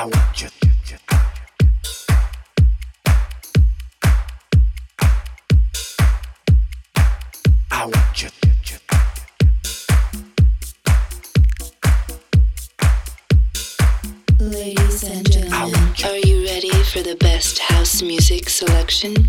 Ladies and gentlemen, are you ready for the best house music selection?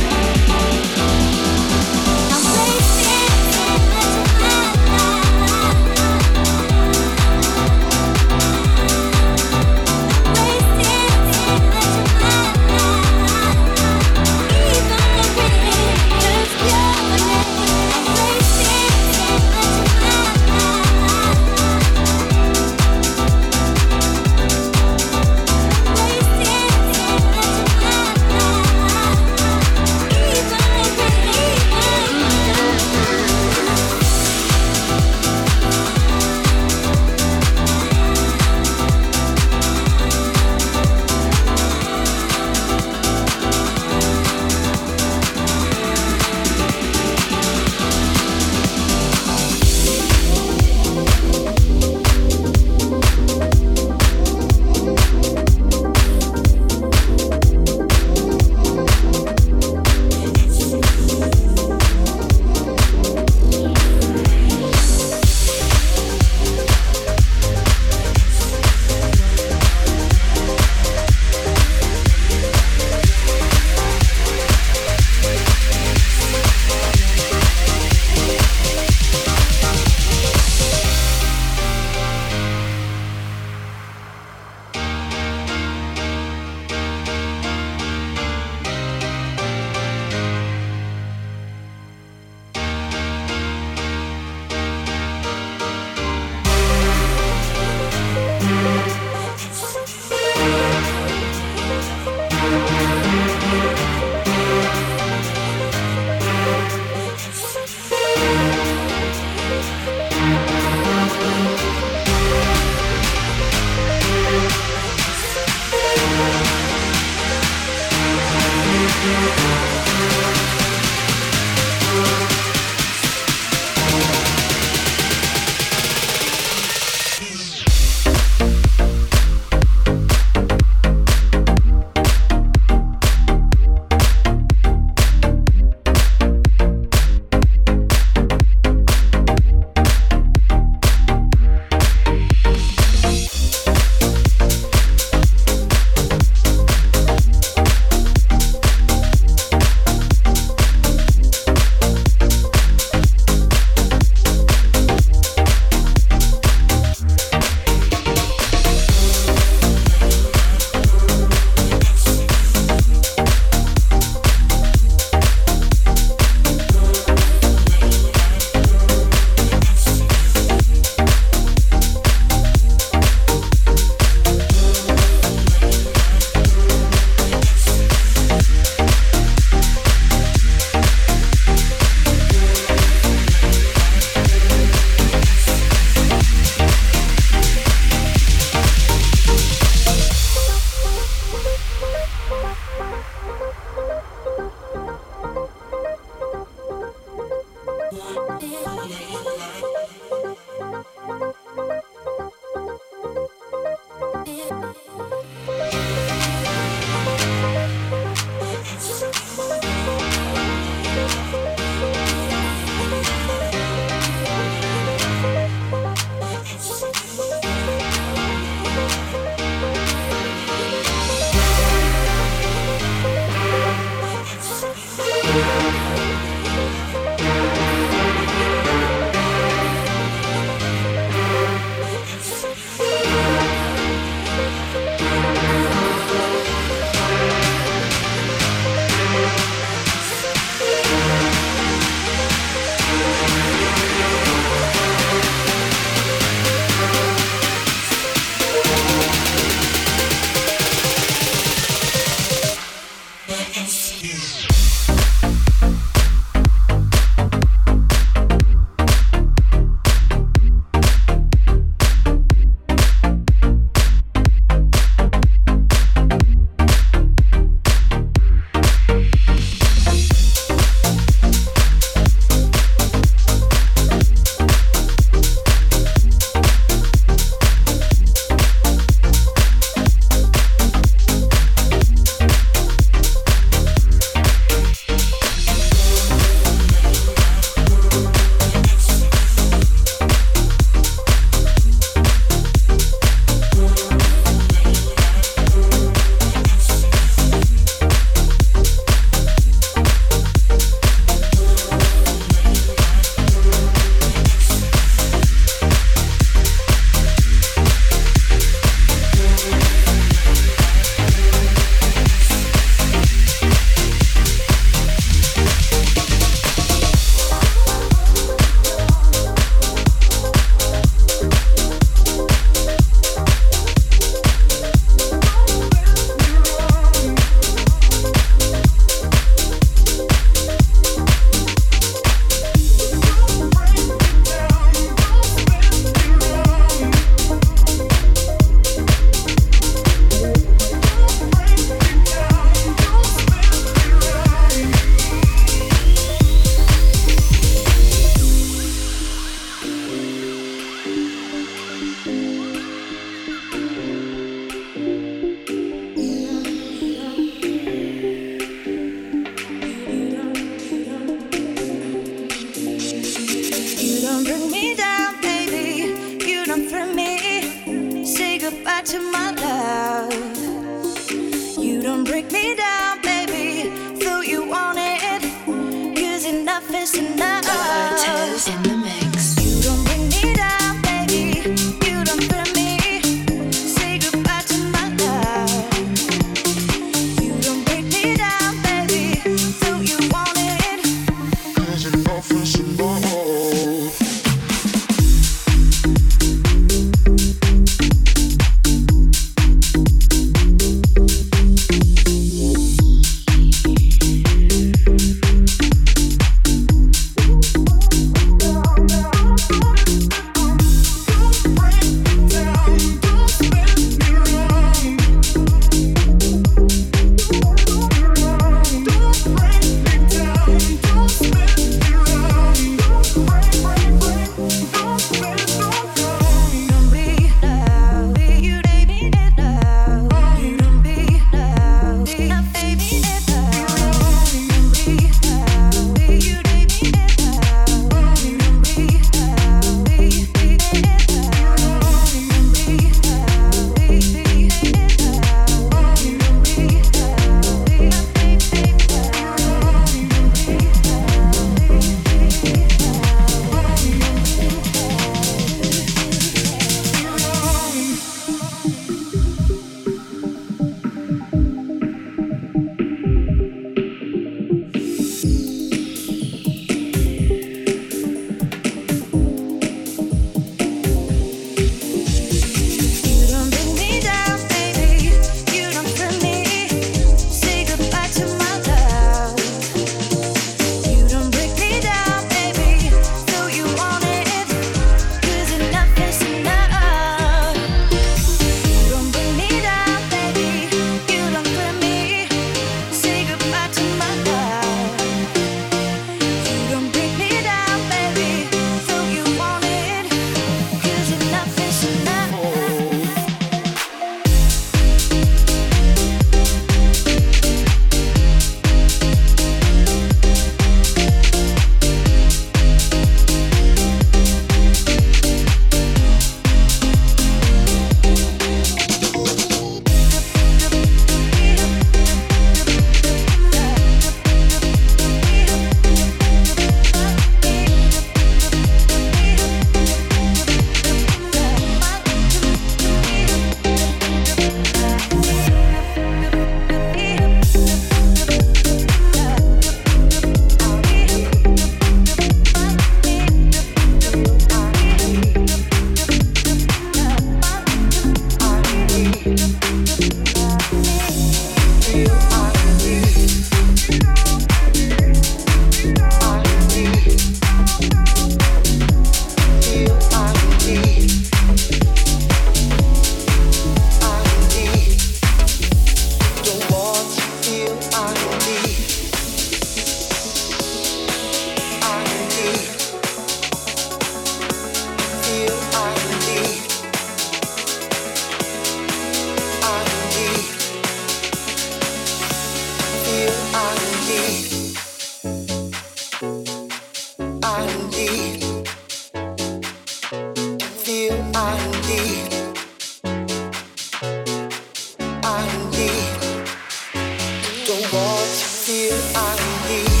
feel I need.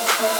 Oh.